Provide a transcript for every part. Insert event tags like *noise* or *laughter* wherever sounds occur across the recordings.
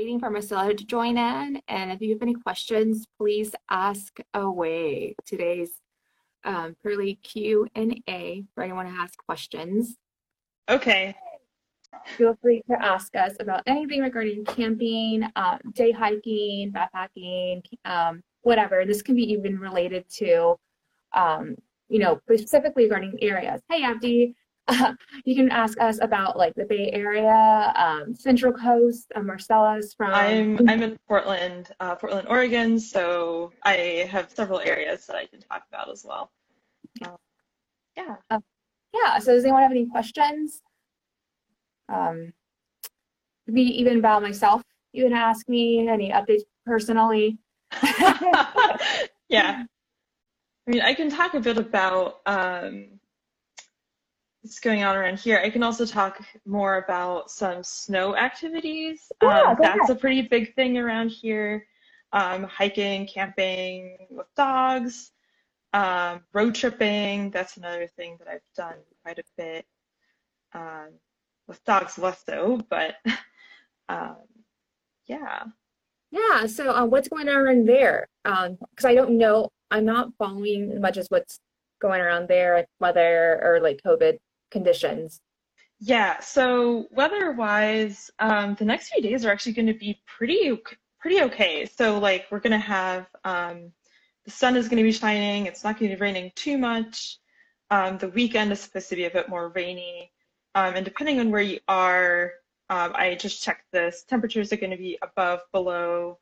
waiting for Marcella to join in. And if you have any questions, please ask away. Today's um, purely Q and A for anyone who has questions. Okay. Feel free to ask us about anything regarding camping, um, day hiking, backpacking, um, whatever. This can be even related to, um, you know, specifically regarding areas. Hey, Abdi, uh, *laughs* you can ask us about like the Bay Area, um, Central Coast. Uh, Marcella's from. I'm I'm in Portland, uh, Portland, Oregon. So I have several areas that I can talk about as well. Uh, yeah. Uh, yeah. So does anyone have any questions? Um, maybe even about myself. You can ask me any updates personally. *laughs* yeah. I mean, I can talk a bit about um, what's going on around here. I can also talk more about some snow activities. Yeah, um, that's ahead. a pretty big thing around here. Um, hiking, camping with dogs, um, road tripping. That's another thing that I've done quite a bit. Um, with dogs less so, but *laughs* um, yeah. Yeah. So uh, what's going on around there? Um, because I don't know. I'm not following as much as what's going around there, like weather or like COVID conditions. Yeah, so weather-wise, um, the next few days are actually going to be pretty pretty okay. So like we're going to have um, the sun is going to be shining. It's not going to be raining too much. Um, the weekend is supposed to be a bit more rainy. Um, and depending on where you are, um, I just checked this. Temperatures are going to be above, below,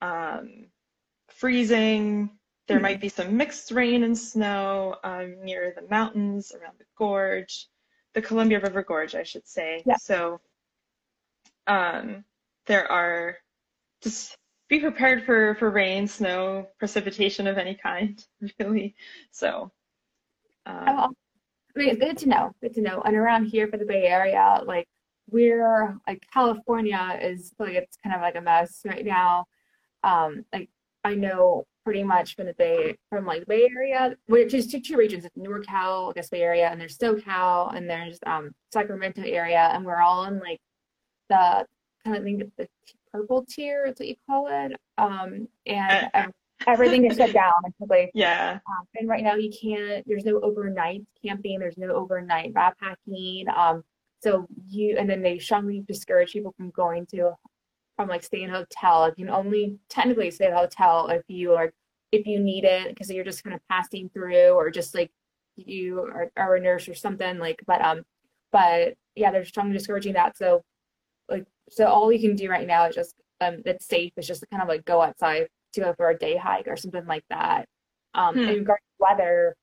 um, freezing. There might be some mixed rain and snow um, near the mountains around the gorge, the Columbia River Gorge, I should say. Yeah. So um, there are just be prepared for for rain, snow, precipitation of any kind, *laughs* really. So. Um, Oh, I mean, it's good to know. Good to know. And around here for the Bay Area, like we're like California is like it's kind of like a mess right now. Um, like I know pretty much from the Bay from like the Bay Area, which is two, two regions, it's NorCal, I guess Bay Area, and there's SoCal and there's um Sacramento area, and we're all in like the kind of think the purple tier is what you call it. Um, and *laughs* Uh, everything is shut down like yeah. um, and right now you can't, there's no overnight camping, there's no overnight backpacking. Um, so you, and then they strongly discourage people from going to, from like staying in a hotel. You can only technically stay at a hotel if you are, if you need it, because you're just kind of passing through or just like you are, are a nurse or something like, but, um, but yeah, they're strongly discouraging that. So like, so all you can do right now is just, um, that's safe is just to kind of like go outside to go for a day hike or something like that. Um, Hmm. in regards to weather,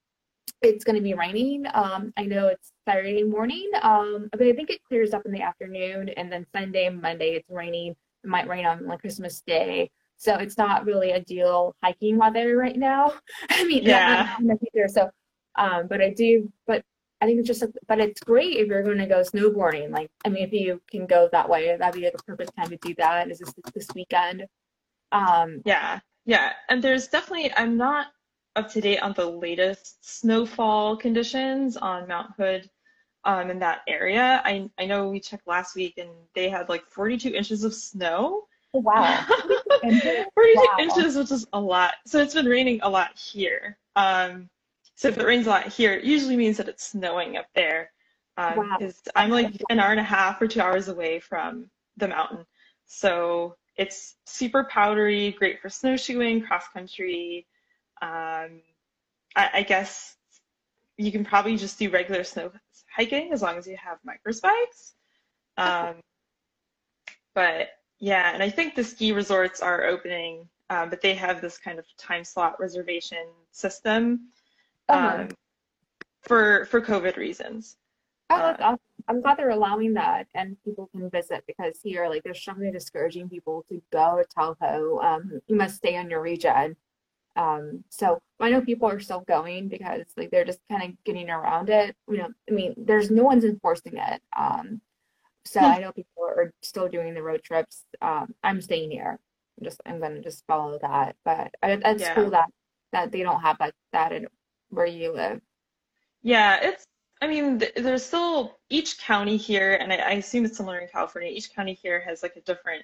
it's going to be raining. Um, I know it's Saturday morning, um, but I think it clears up in the afternoon, and then Sunday, Monday, it's raining. It might rain on like Christmas Day, so it's not really ideal hiking weather right now. *laughs* I mean, Yeah. in the future. So, um, but I do, but I think it's just, but it's great if you're going to go snowboarding. Like, I mean, if you can go that way, that'd be like a perfect time to do that. Is this this weekend? Um, Yeah, yeah. And there's definitely, I'm not up to date on the latest snowfall conditions on Mount Hood um, in that area. I, I know we checked last week and they had like 42 inches of snow. Oh, wow. *laughs* 42 Wow. inches, which is a lot. So it's been raining a lot here. Um, so if it rains a lot here, it usually means that it's snowing up there. Um, Wow. I'm like an hour and a half or two hours away from the mountain. So it's super powdery, great for snowshoeing, cross country. Um, I, I guess you can probably just do regular snow hiking as long as you have micro spikes. Um, but yeah, and I think the ski resorts are opening, uh, but they have this kind of time slot reservation system Uh-huh. um, for for COVID reasons. Oh, that's awesome. I'm glad they're allowing that and people can visit because here, like, they're strongly discouraging people to go to Tahoe. Um, you must stay in your region. Um, so I know people are still going because like they're just kind of getting around it. You know, I mean, there's no one's enforcing it. Um, so. I know people are still doing the road trips. Um, I'm staying here. I'm just I'm gonna just follow that. But I, that's Yeah. cool that that they don't have that that in where you live. Yeah, it's, I mean, there's still each county here, and I, I assume it's similar in California, each county here has like a different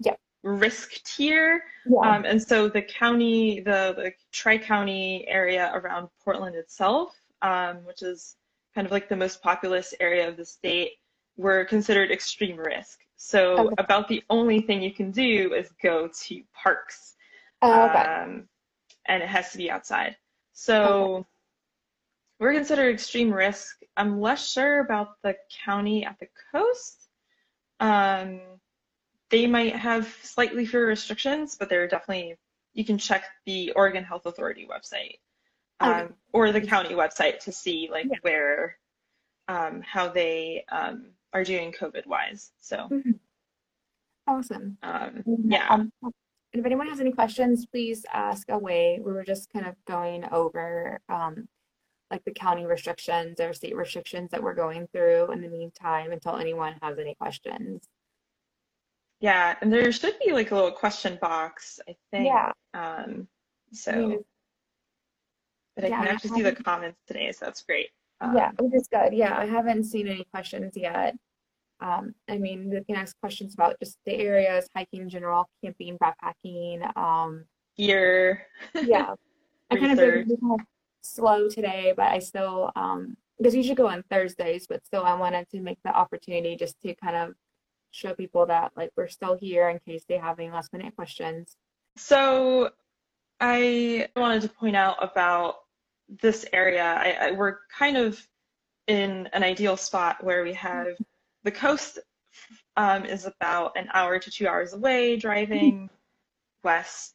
Yep. risk tier. Yeah. Um, and so the county, the, the tri-county area around Portland itself, um, which is kind of like the most populous area of the state, were considered extreme risk. So Okay. about the only thing you can do is go to parks. Oh, okay. Um, and it has to be outside. So we're considered extreme risk. I'm less sure about the county at the coast. Um, they might have slightly fewer restrictions, but they're definitely, you can check the Oregon Health Authority website um, Okay. or the county website to see like Yeah. where, um, how they um, are doing COVID wise. So, Awesome. um, Yeah. yeah. Um, and if anyone has any questions, please ask away. We were just kind of going over um, like the county restrictions or state restrictions that we're going through in the meantime until anyone has any questions. Yeah, and there should be like a little question box, I think. Yeah. Um, so, I mean, but I yeah, can actually see the comments today, so that's great. Um, Yeah, which is good. Yeah, I haven't seen any questions yet. Um, I mean, we can ask questions about just the areas, hiking in general, camping, backpacking. Um, Gear. yeah, *laughs* I kind of been kind of slow today, but I still um because we should go on Thursdays, but still I wanted to make the opportunity just to kind of show people that like we're still here in case they have any last minute questions. So I wanted to point out about this area. I, I, we're kind of in an ideal spot where we have the coast um, is about an hour to two hours away driving *laughs* west.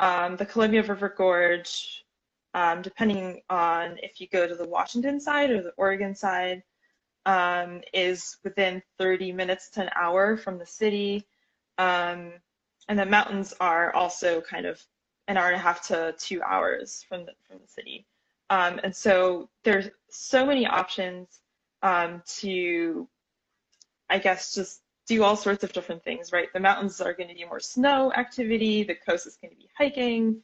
Um, the Columbia River Gorge, um, depending on if you go to the Washington side or the Oregon side, um, is within 30 minutes to an hour from the city. Um, and the mountains are also kind of an hour and a half to two hours from the from the city. Um, and so there's so many options um, to, I guess, just do all sorts of different things, right? The mountains are going to be more snow activity. The coast is going to be hiking,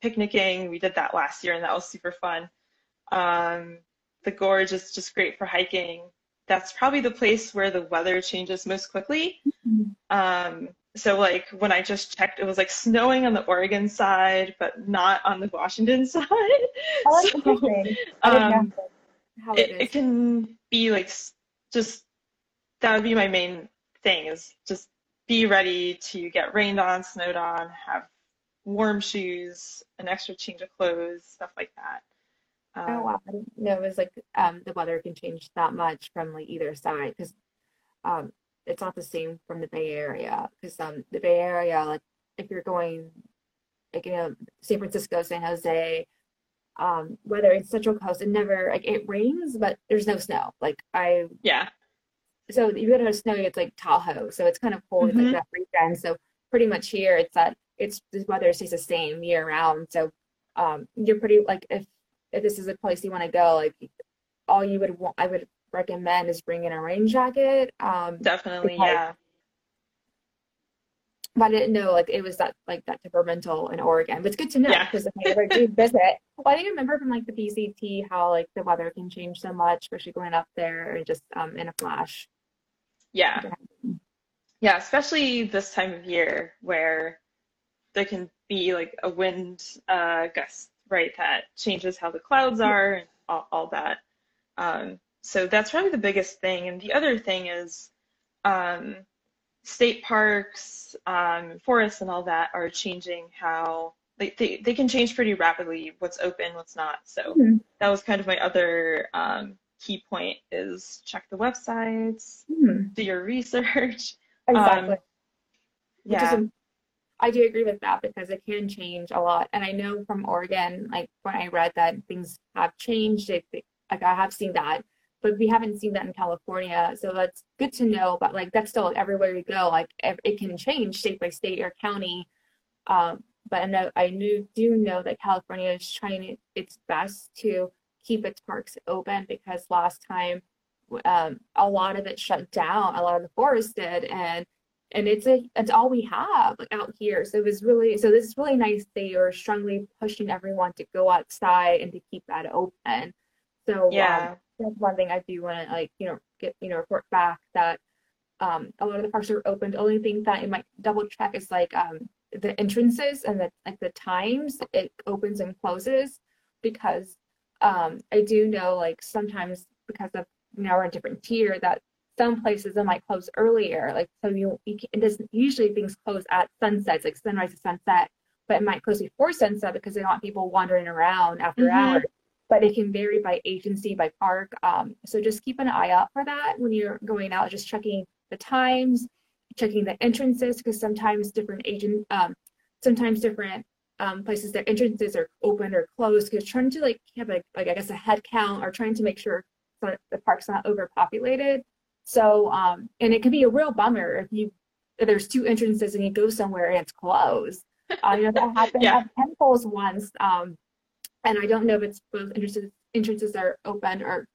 picnicking. We did that last year, and that was super fun. Um, the gorge is just great for hiking. That's probably the place where the weather changes most quickly. Um, so like when I just checked, it was like snowing on the Oregon side, but not on the Washington *laughs* side. Oh, that's So, interesting. I didn't um, know how it, it can be like just that would be my main thing is just be ready to get rained on, snowed on, have warm shoes, an extra change of clothes, stuff like that. Oh Um, wow, I didn't know it was like um the weather can change that much from like either side because um it's not the same from the Bay Area because um the Bay Area like if you're going like you know San Francisco, San Jose, um whether it's Central Coast, it never like it rains but there's no snow. Like I yeah, so you go to snow it's like Tahoe, so it's kind of cold Mhm. like that weekend. So pretty much here it's that it's the weather stays the same year round. So um you're pretty like if if this is a place you want to go, like all you would want I would recommend is bringing a rain jacket. Um definitely, yeah. but I didn't know like it was that like that temperamental in Oregon. But it's good to know Yeah. if I ever do visit, *laughs* well, I didn't remember from like the PCT how like the weather can change so much, especially going up there and just um in a flash. Yeah. Yeah, especially this time of year where there can be like a wind uh, gust, right, that changes how the clouds are and all, all that. Um, so that's probably the biggest thing. And the other thing is um, state parks, um, forests, and all that are changing how like they, they can change pretty rapidly what's open, what's not. So Mhm. that was kind of my other um, key point is check the websites, Hmm. do your research. Exactly. Um, is yeah. I do agree with that because it can change a lot. And I know from Oregon, like when I read that things have changed, it, like I have seen that, but we haven't seen that in California. So that's good to know. But like that's still everywhere you go, like it can change state by state or county. Um, but I know I knew do know that California is trying its best to keep its parks open because last time um, a lot of it shut down, a lot of the forest did, and and it's a it's all we have like, out here. So it was really so this is really nice. They are strongly pushing everyone to go outside and to keep that open. So um, Yeah. that's one thing I do want to like you know get you know report back that um, a lot of the parks are open. The only thing that you might double check is like um, the entrances and the like the times it opens and closes because um, I do know like sometimes because of now we're in different tier that some places it might close earlier. Like so you, you can, it doesn't usually things close at sunsets like sunrise to sunset, but it might close before sunset because they don't want people wandering around after mm-hmm. hours. But it can vary by agency, by park. Um, so just keep an eye out for that when you're going out, just checking the times, checking the entrances because sometimes different agent, um, sometimes different um, places their entrances are open or closed because trying to like have a like I guess a head count or trying to make sure the park's not overpopulated. So um, and it can be a real bummer if you if there's two entrances and you go somewhere and it's closed. Uh, you know that happened *laughs* yeah. at Temples once, um, and I don't know if it's both entrances entrances are open or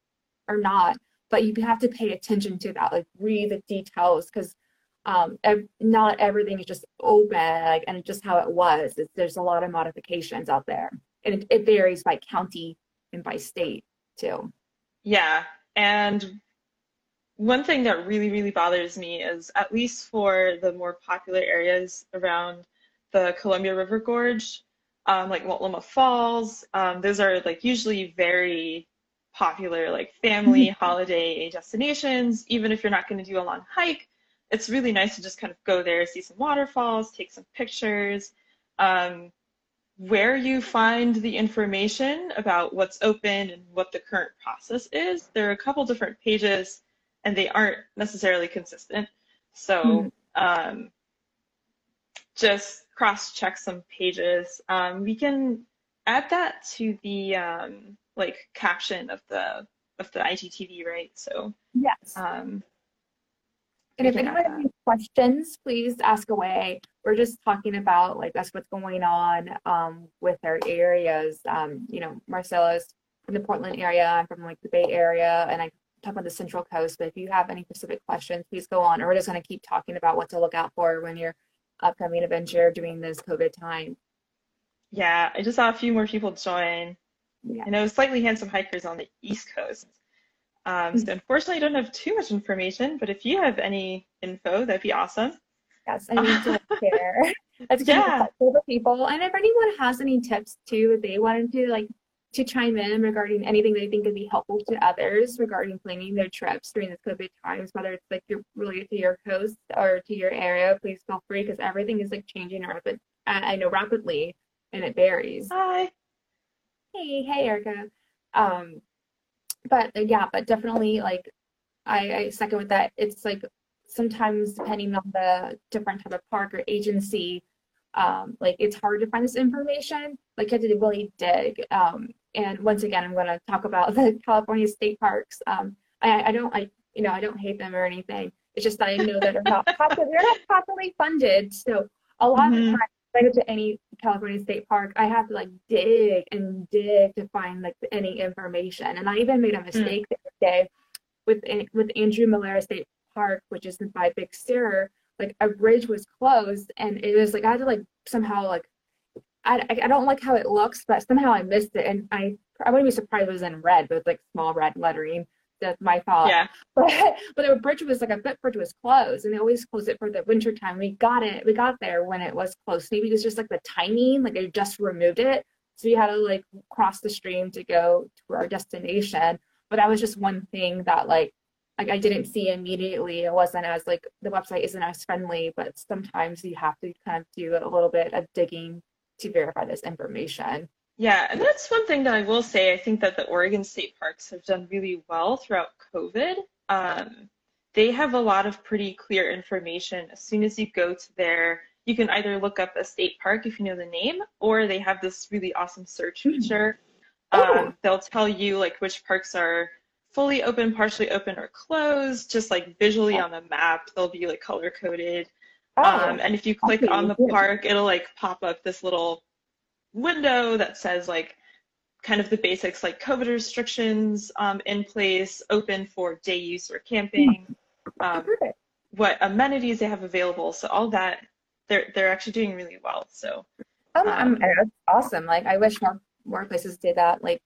or not but you have to pay attention to that like read the details because um, ev- not everything is just open like, and just how it was. It's, there's a lot of modifications out there and it, it varies by county and by state too. Yeah and one thing that really really bothers me is at least for the more popular areas around the columbia river gorge um, like Multnomah Falls, um, those are like usually very popular like family *laughs* holiday destinations. Even if you're not going to do a long hike, it's really nice to just kind of go there, see some waterfalls, take some pictures. Um, where you find the information about what's open and what the current process is, there are a couple different pages and they aren't necessarily consistent. So mm-hmm. um, just cross check some pages. Um, we can add that to the um, like caption of the of the IGTV, right? So yes. Um, and if anyone has any questions, please ask away. We're just talking about like that's what's going on um, with our areas. Um, you know, Marcella's from the Portland area. I'm from like the Bay Area, and I talk about the Central Coast. But if you have any specific questions, please go on. Or we're just going to keep talking about what to look out for when you're upcoming adventure during this COVID time. Yeah, I just saw a few more people join. Yeah. I know slightly handsome hikers on the East Coast. Um, so *laughs* unfortunately, I don't have too much information, but if you have any info, that'd be awesome. Yes, I need to *laughs* share. *laughs* That's good yeah. people. And if anyone has any tips too that they wanted to like to chime in regarding anything they think could be helpful to others regarding planning their trips during this COVID times, whether it's like you're related to your coast or to your area, please feel free because everything is like changing rapid. I know rapidly and it varies. Hi. Hey, hey, Erica. Um, but uh, yeah, but definitely like I, I second with that. It's like sometimes depending on the different type of park or agency, um, like it's hard to find this information. Like you have to really dig. Um, and once again, I'm going to talk about *laughs* the California state parks. Um, I, I don't like you know I don't hate them or anything. It's just that I know that they're not *laughs* properly, they're not properly funded. So a lot mm-hmm. of times I go to any California state park, I have to like dig and dig to find like any information. And I even made a hmm. mistake mm. the other day with with Andrew Molera State Park, which is by Big Sur. Like a bridge was closed, and it was like I had to like somehow like I I don't like how it looks, but somehow I missed it, and I I wouldn't be surprised it was in red, but it's like small red lettering that's my fault. Yeah. *laughs* But but the bridge was like a bridge was closed, and they always close it for the winter time. We got it. We got there when it was closed. Maybe it was just like the timing, like they just removed it, so we had to like cross the stream to go to our destination. But that was just one thing that like like I didn't see immediately. It wasn't as like the website isn't as friendly, but sometimes you have to kind of do a little bit of digging to verify this information. Yeah, and that's one thing that I will say. I think that the Oregon State Parks have done really well throughout COVID. Um, they have a lot of pretty clear information. As soon as you go to their, you can either look up a state park if you know the name, or they have this really awesome search hmm. feature. Um, they'll tell you like which parks are fully open, partially open, or closed, just like visually on the map. They'll be like color coded. Oh. Um, and if you click okay. on the park, it'll like pop up this little window that says like kind of the basics like COVID restrictions um, in place, open for day use or camping, um, what amenities they have available. So all that they're they're actually doing really well. So um, um that's awesome. Like I wish more more places did that. Like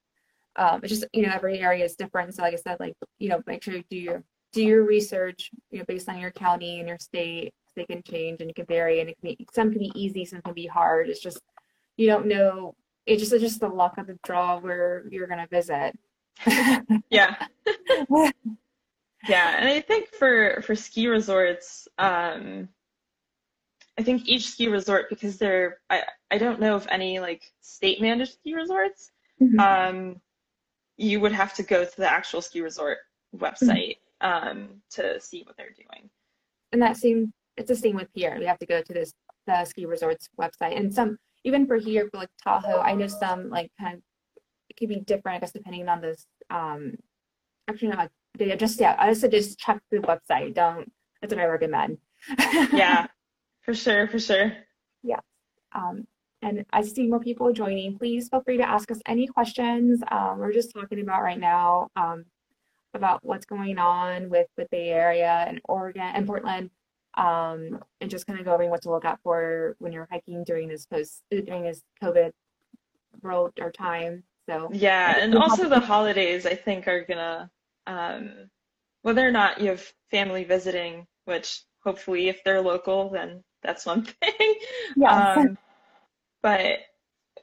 um, it's just you know every area is different. So like I said, like you know make sure you do your do your research, you know, based on your county and your state. They can change and it can vary, and it can be some can be easy, some can be hard. It's just you don't know. It's just it's just the luck of the draw where you're gonna visit. *laughs* yeah. yeah, and I think for for ski resorts, um, I think each ski resort because they're I I don't know of any like state managed ski resorts. Mm-hmm. Um, you would have to go to the actual ski resort website um, to see what they're doing. And that same, it's the same with here. We have to go to this the ski resorts website, and some even for here for like Tahoe, I know some like kind of it could be different, I guess, depending on this. Um, actually, no, they just yeah, I just just check the website. Don't that's what I recommend. yeah, *laughs* for sure, for sure. Yeah. Um, and I see more people joining. Please feel free to ask us any questions. Um, we're just talking about right now um, about what's going on with the Bay Area and Oregon and Portland, um, and just kind of going what to look out for when you're hiking during this post during this COVID world or time. So yeah, and also the holidays I think are gonna um, whether or not you have family visiting, which hopefully if they're local, then that's one *laughs* thing. Yeah. But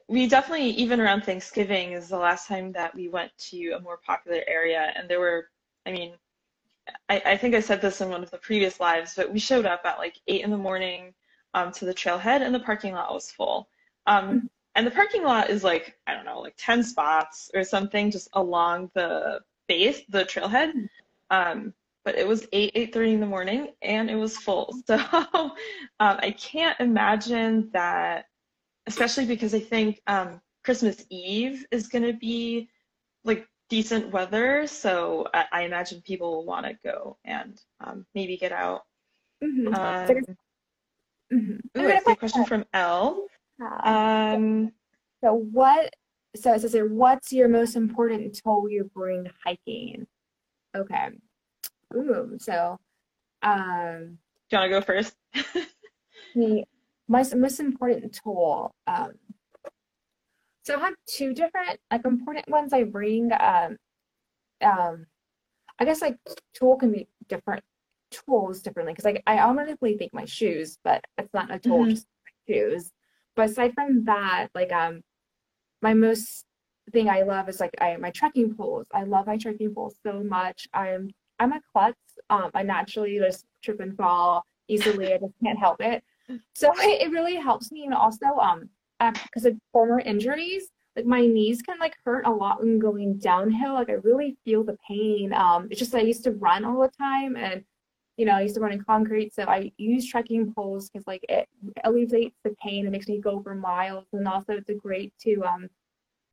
we definitely, even around Thanksgiving, is the last time that we went to a more popular area. And there were, I mean, I, I think I said this in one of the previous lives, but we showed up at like eight in the morning um, to the trailhead and the parking lot was full. Um, mm-hmm. and the parking lot is like, I don't know, like 10 spots or something just along the base, the trailhead. Mm-hmm. Um, but it was 8, 8.30 in the morning and it was full. *laughs* So um, I can't imagine that especially because I think um, Christmas Eve is going to be like decent weather, so I, I imagine people will want to go and um, maybe get out. Mm-hmm. Um, mm-hmm. Ooh, I see a question from Elle. Um, so what? So it says here, what's your most important tool you bring hiking? Okay. Ooh, so um, do you want to go first? *laughs* my most important tool. Um, so I have two different like important ones I bring. Um, um, I guess like tool can be different tools differently because like I automatically think my shoes, but it's not a tool, mm-hmm. just shoes. But aside from that, like um, my most thing I love is like I my trekking poles. I love my trekking poles so much. I'm I'm a klutz. Um, I naturally just trip and fall easily. I just can't help it. So *laughs* it really helps me. And also, um, because of former injuries, like my knees can like hurt a lot when going downhill. Like I really feel the pain. Um, it's just I used to run all the time and you know, I used to run in concrete, so I use trekking poles because like it alleviates the pain. It makes me go for miles, and also it's a great to um,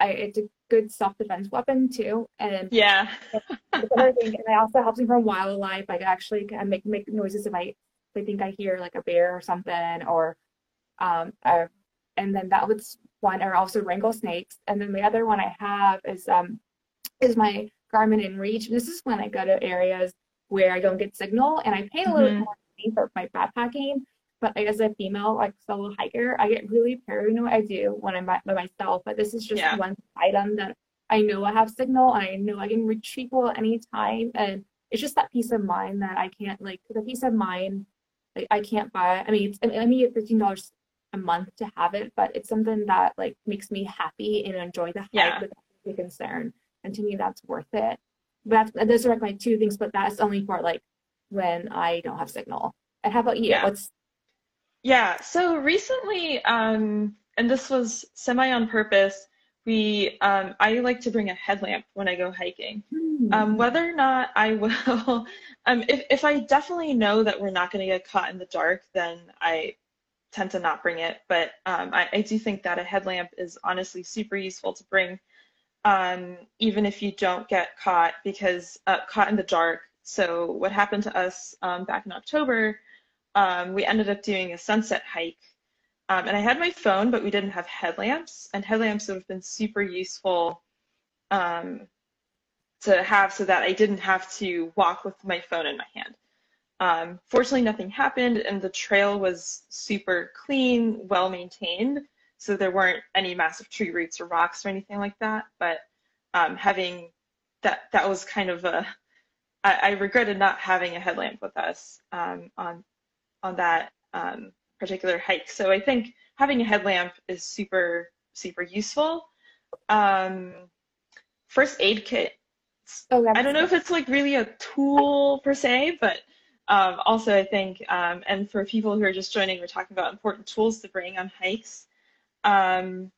I, it's a good self defense weapon too. And yeah, *laughs* and it also helps me from wildlife. Like actually, I make make noises if I they think I hear like a bear or something, or um, uh, and then that was one, or also wrangle snakes. And then the other one I have is um, is my Garmin InReach. This is when I go to areas where I don't get signal, and I pay a little mm-hmm. more money for my backpacking. But as a female, like solo hiker, I get really paranoid. I do when I'm by, by myself. But this is just yeah. one item that I know I have signal, and I know I can reach people at any time, and it's just that peace of mind that I can't like the peace of mind like I can't buy. I mean, it's, I mean, fifteen dollars a month to have it, but it's something that like makes me happy and enjoy the hike yeah. without any concern. And to me, that's worth it. But that's, those are like my two things. But that's only for like when I don't have signal. And how about you? Yeah. What's yeah. So recently, um, and this was semi on purpose we um, I like to bring a headlamp when I go hiking. Mm. Um, whether or not I will, *laughs* um, if if I definitely know that we're not going to get caught in the dark, then I tend to not bring it. But um, I, I do think that a headlamp is honestly super useful to bring, um, even if you don't get caught because uh, caught in the dark. So what happened to us um, back in October? we ended up doing a sunset hike um, and I had my phone, but we didn't have headlamps, and headlamps would have been super useful um, to have so that I didn't have to walk with my phone in my hand. Um, fortunately, nothing happened, and the trail was super clean, well maintained, so there weren't any massive tree roots or rocks or anything like that. But um, having that, that was kind of a I, I regretted not having a headlamp with us um, on on that um, particular hike. So I think having a headlamp is super super useful. Um, first aid kit. Oh, I don't know if it's like really a tool per se, but um, also I think, um, and for people who are just joining, we're talking about important tools to bring on hikes. Um,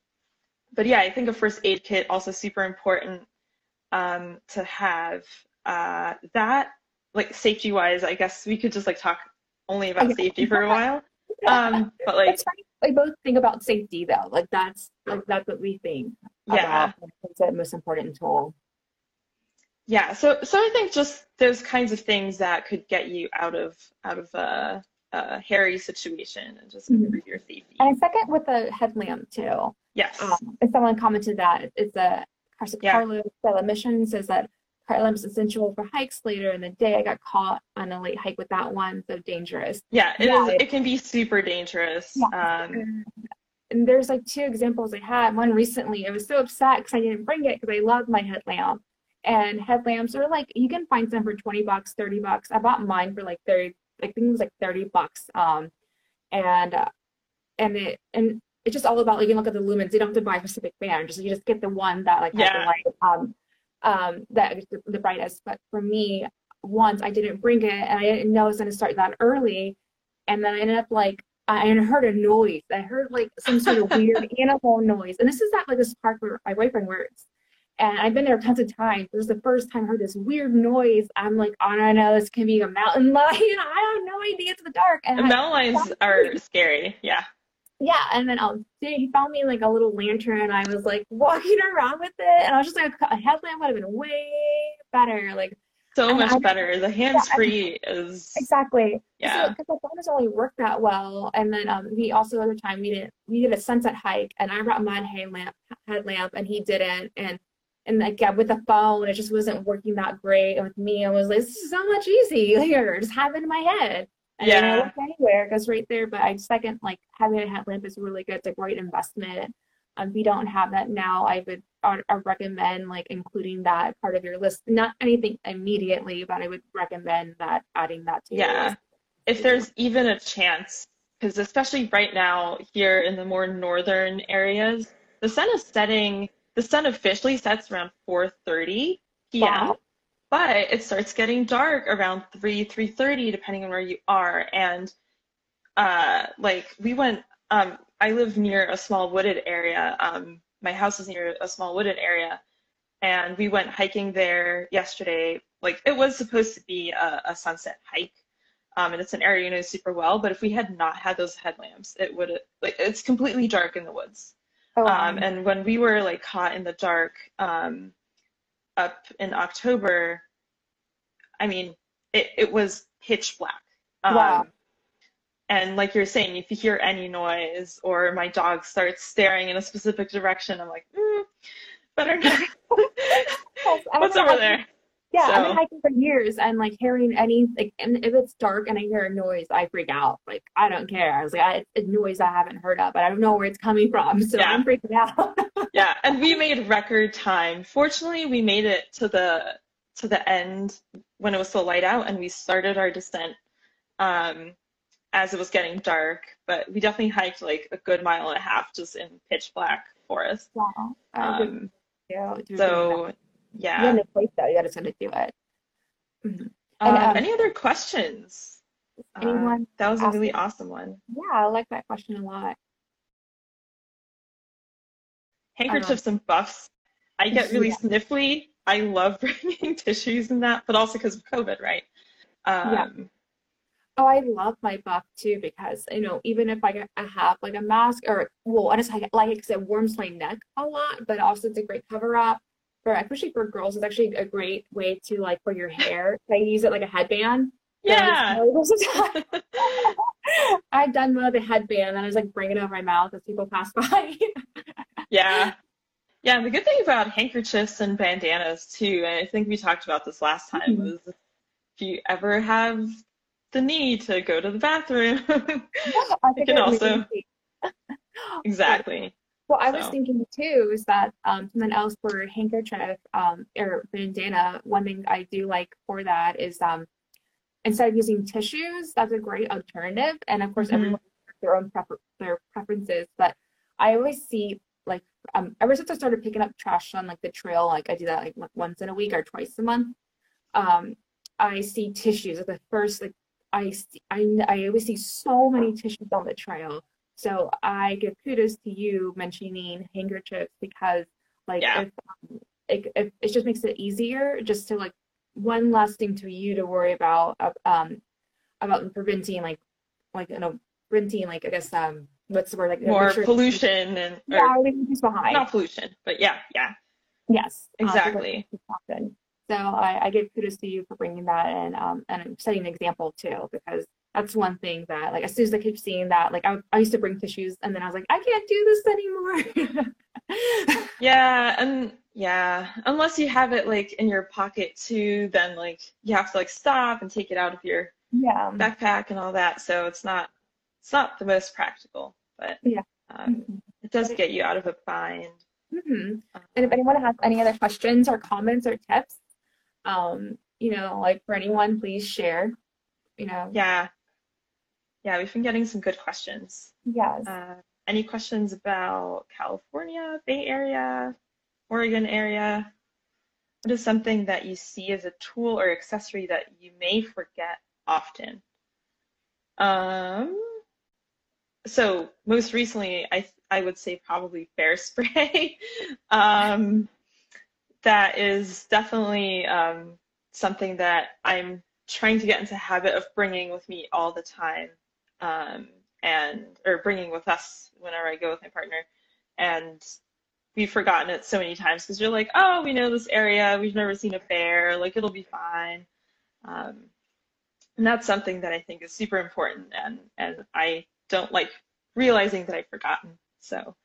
but yeah, I think a first aid kit also super important um, to have. Uh, that like safety wise, I guess we could just like talk only about safety for a while. *laughs* Um, but like we both think about safety though. Like that's like that's what we think. Yeah, it's the most important tool. Yeah, so so I think just those kinds of things that could get you out of out of a, a hairy situation and just improve mm-hmm. your safety. And second with the headlamp too. Yes. Um, if someone commented that it's a yeah. Carlos Stella Mission says that headlamp's essential for hikes later in the day. I got caught on a late hike with that one, so dangerous. Yeah, it yeah, is, it, can be super dangerous. Yeah. Um, and there's like two examples I had. One recently, I was so upset because I didn't bring it because I love my headlamp. And headlamps are like you can find some for 20 bucks, 30 bucks. I bought mine for like 30, I think it was like 30 bucks. Um, and uh, and it and it's just all about like you look at the lumens. You don't have to buy a specific band. Just you just get the one that like has the light um um that is the, the brightest. But for me, once I didn't bring it and I didn't know it was gonna start that early, and then I ended up like I heard a noise. I heard like some sort of weird *laughs* animal noise. And this is at like this park where my boyfriend works. And I've been there tons of times. This is the first time I heard this weird noise. I'm like, oh no, no, this can be a mountain lion. *laughs* I have no idea. It's the dark. And mountain lions are scary. Yeah yeah, and then um, he found me like a little lantern, and I was like walking *laughs* around with it, and I was just like, a headlamp would have been way better, like so much I, better. The hands free yeah, is exactly yeah. Because so, the phone doesn't really work that well, and then um, we also other time we did we did a sunset hike, and I brought my headlamp headlamp, and he didn't, and and like yeah, with the phone, it just wasn't working that great. And with me, I was like, this is so much easier. *laughs* Just have it in my head. And yeah. I anywhere, it goes right there. But I second like having a headlamp is really good. It's a great investment. Um, if you don't have that now, I would I, I recommend like including that part of your list. Not anything immediately, but I would recommend that adding that to yeah. If there's even a chance, because especially right now here in the more northern areas, the sun is setting. The sun officially sets around 4:30 p.m. Wow but it starts getting dark around 3 3.30 depending on where you are. And uh, like we went um, i live near a small wooded area. Um, my house is near a small wooded area. And we went hiking there yesterday. Like it was supposed to be a, a sunset hike. Um, and it's an area you know super well. But if we had not had those headlamps it would have like it's completely dark in the woods. Oh, wow. Um, and when we were like caught in the dark um, up in October, I mean, it, it was pitch black. Um, wow. And like you're saying, if you hear any noise or my dog starts staring in a specific direction, I'm like, mm, better not. *laughs* *laughs* What's over there? Yeah, so. I've been hiking for years, and like hearing any like, and if it's dark and I hear a noise, I freak out. Like I don't care. I was like, I, it's a noise I haven't heard of, but I don't know where it's coming from, *laughs* so yeah. I'm freaking out. *laughs* yeah, and we made record time. Fortunately, we made it to the to the end when it was still light out, and we started our descent um, as it was getting dark. But we definitely hiked like a good mile and a half just in pitch black forest. Wow. Um, yeah. So yeah. You have no choice though. You got to send it to it. Mm-hmm. Um, um, any other questions? Anyone? Uh, that was a really awesome one. Yeah, I like that question a lot. Handkerchiefs and buffs. I get *laughs* really yeah. sniffly. I love *laughs* bringing tissues and that, but also because of COVID, right? Um, yeah. Oh, I love my buff too because you know even if I, I have like a mask or well, I just like like because it warms my neck a lot, but also it's a great cover up for especially for girls, it's actually a great way to like for your hair. I use it like a headband. Yeah. *laughs* I've done one of the headband and I was like bring it over my mouth as people pass by. yeah. *laughs* Yeah, the good thing about handkerchiefs and bandanas too, and I think we talked about this last time, mm-hmm. was if you ever have the need to go to the bathroom, *laughs* you can also exactly Well, I was thinking too is that um, something else for handkerchief um, or bandana. One thing I do like for that is um, instead of using tissues, that's a great alternative. And of course, mhm. everyone has their own prefer- their preferences. But I always see like um, ever since I started picking up trash on like the trail, like I do that like once in a week or twice a month. Um, I see tissues at the first like I see, I I always see so many tissues on the trail. So I give kudos to you mentioning handkerchiefs because like Yeah. if um, it, it, it just makes it easier just to like one less thing to you to worry about uh, um about preventing like like you know preventing like I guess um what's the word like More sure- pollution and yeah or leaving things behind not pollution, but yeah, yeah, yes uh, exactly. so I, I give kudos to you for bringing that in um and setting an example too because that's one thing that like as soon as I keep seeing that like I, I used to bring tissues and then I was like I can't do this anymore *laughs* Yeah, and yeah, unless you have it like in your pocket too, then like you have to like stop and take it out of your yeah backpack and all that. So it's not it's not the most practical, but Yeah. um, Mhm. it does get you out of a bind. Mhm. And if anyone has any other questions or comments or tips, um, you know, like for anyone, please share. You know, Yeah, yeah, we've been getting some good questions. yes. Uh, any questions about California, Bay Area, Oregon area? What is something that you see as a tool or accessory that you may forget often? Um, so most recently, I I would say probably bear spray. *laughs* um, that is definitely um, something that I'm trying to get into habit of bringing with me all the time, um, and or bringing with us whenever I go with my partner, and we've forgotten it so many times because you're like, oh, we know this area, we've never seen a bear, like it'll be fine. Um, and that's something that I think is super important, and and I don't like realizing that I've forgotten. So,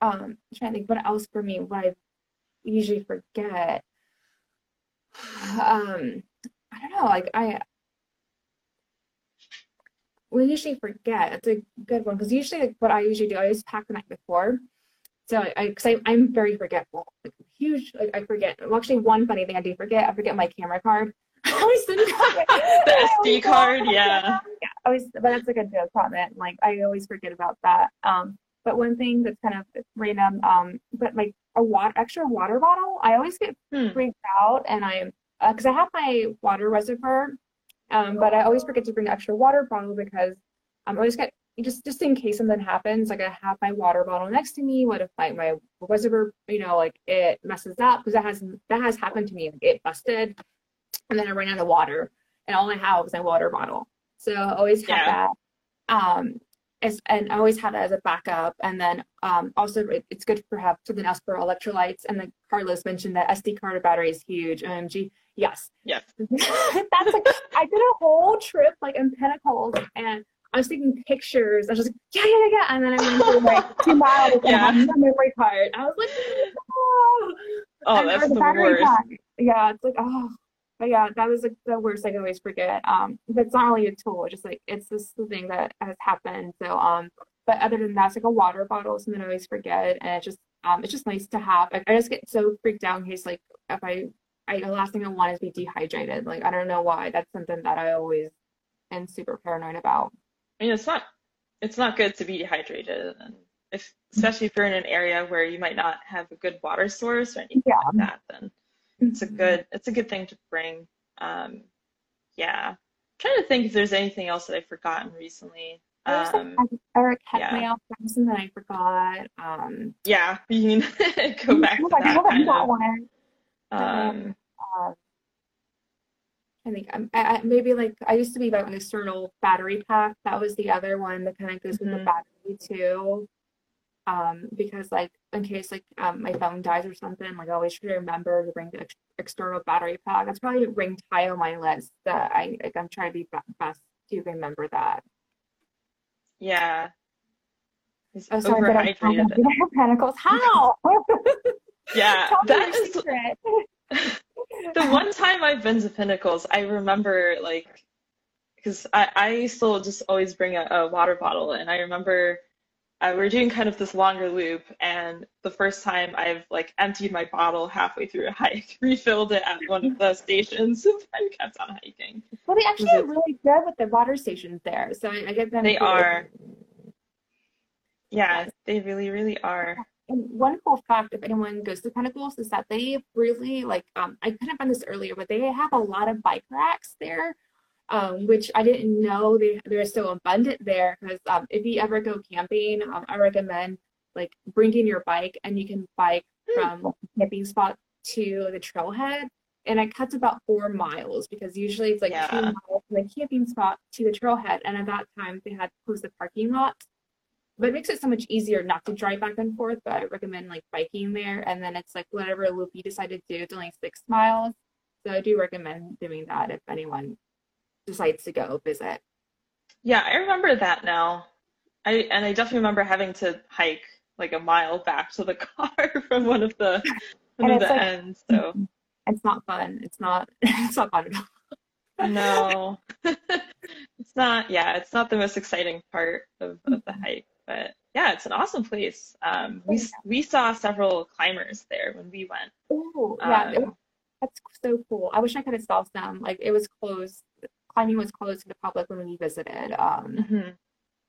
Um, I'm trying to think what else for me, what I usually forget. *sighs* Um, I don't know, like I we usually forget. It's a good one because usually like, what I usually do, I always pack the night before. So I, because I, I'm very forgetful, like huge. Like I forget. Well, actually, one funny thing I do forget, I forget my camera card. *laughs* I always *laughs* the *laughs* SD card, yeah. yeah. Always, but that's a good joke comment. Like I always forget about that. Um, but one thing that's kind of random, um, but like a water extra water bottle, I always get Hmm. freaked out, and I'm because I have my water reservoir, um, but I always forget to bring an extra water bottle because I'm always get just just in case something happens, like I have my water bottle next to me. What if my my reservoir, you know, like it messes up? Because that has that has happened to me. Like it busted, and then I ran out of water, and all I have was my water bottle. So I always have Yeah. that. Um, as, and I always had it as a backup. And then um, also it, it's good for have something else for electrolytes. And then Carlos mentioned that SD card battery is huge. OMG, yes. Yes. *laughs* That's like I did a whole trip like in Pinnacles and I was taking pictures. I was just like, yeah, yeah, yeah, yeah. And then I went through like two *laughs* miles and Yeah. I had no memory card. I was like, oh, Oh, that's the battery worst. pack. Yeah, it's like, oh, but yeah, that was like the worst I always forget. Um, but it's not really a tool, it's just like it's just the thing that has happened. So um, but other than that, it's like a water bottle, something I always forget, and it's just um, it's just nice to have. Like, I just get so freaked out in case like if I, I the last thing I want is to be dehydrated. Like I don't know why. That's something that I always am super paranoid about. I mean, it's not it's not good to be dehydrated, and if especially if you're in an area where you might not have a good water source or anything Yeah. like that, then it's a good it's a good thing to bring. Um, yeah, I'm trying to think if there's anything else that I've forgotten recently. There's like Um, Eric yeah. Heckmail, something that I forgot. Um, yeah, *laughs* you can go back to that that one. Um, um, I think I'm, I, I- maybe like I used to be about an external battery pack. That was the other one that kind of goes with the Mhm. battery too. Um, because like in case like um my phone dies or something, like I always try to remember to bring the ex- external battery pack. That's probably ring high on my list. That I like I'm trying to be be- best to remember that. yeah. Oh, sorry, but I'm overhydrated. *laughs* Pinnacles. How? *laughs* Yeah, that is *laughs* the one time I've been to Pinnacles, I remember like, because I, I still just always bring a, a water bottle, and I remember uh, We're doing kind of this longer loop, and the first time I've like emptied my bottle halfway through a hike, *laughs* refilled it at one of the stations, *laughs* and kept on hiking. Well, they actually are really good with the water stations there, so I, I get them. They are. Yeah, they really, really are. And one cool fact, if anyone goes to Pinnacles, is that they really like. Um, I couldn't find this earlier, but they have a lot of bike racks there, um, which I didn't know they they're so abundant there. Because um, if you ever go camping, um, I recommend like bringing your bike, and you can bike from the camping spot to the trailhead, and it cuts about four miles because usually it's like two miles from the camping spot to the trailhead, and at that time they had closed the parking lot but it makes it so much easier not to drive back and forth. But I recommend like biking there, and then it's like whatever loop you decide to do. It's only six miles, so I do recommend doing that if anyone decides to go visit. Yeah, I remember that now. I and I definitely remember having to hike like a mile back to the *laughs* car from one of the one And of the like- ends. So *laughs* It's not fun. It's not. *laughs* It's not fun at all. no, it's not. Yeah, it's not the most exciting part of, of the hike, but yeah, it's an awesome place. Um, we we saw several climbers there when we went. Oh yeah, Um, that's so cool. I wish I could have saw some. Like it was closed. Climbing was closed to the public when we visited. Um, mhm.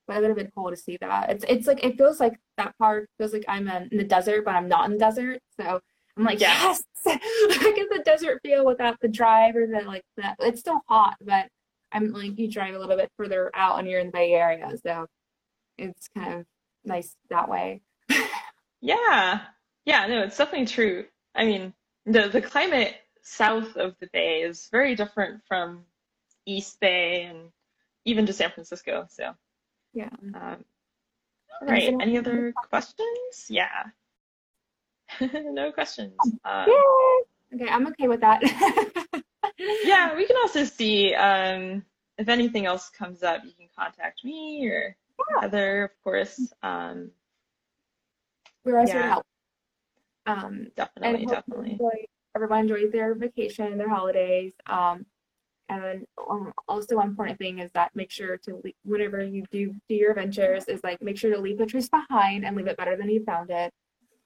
but it would have been cool to see that. It's it's like it feels like that park feels like I'm in, in the desert, but I'm not in the desert. So I'm like, Yeah. yes, *laughs* I get the desert feel without the drive or the like that. It's still hot, but I'm like you drive a little bit further out and you're in the Bay Area, so it's kind of nice that way. *laughs* Yeah, yeah, no, it's definitely true. I mean, the the climate south of the bay is very different from East Bay and even to San Francisco. So, Yeah. um, all right. Any other questions? Yeah. *laughs* No questions. Um, Okay, I'm okay with that. *laughs* yeah, we can also see um, if anything else comes up, you can contact me or Heather, of course. Um, We're also here to help. Um, definitely, definitely. enjoy- everyone enjoys their vacation, their holidays. Um, and um, also one important thing is that make sure to leave, whenever you do do your adventures is like make sure to leave pictures behind and leave it better than you found it.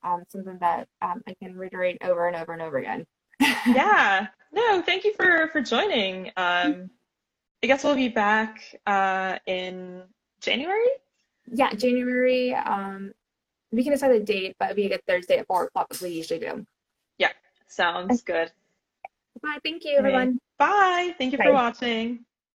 Um, something that um, I can reiterate over and over and over again. *laughs* yeah no thank you for for joining um i guess we'll be back uh in january Yeah, January. Um, we can decide the date, but a good Thursday at four o'clock as we usually do. Yeah, sounds good Bye. Thank you, everyone. Bye. Thank you for watching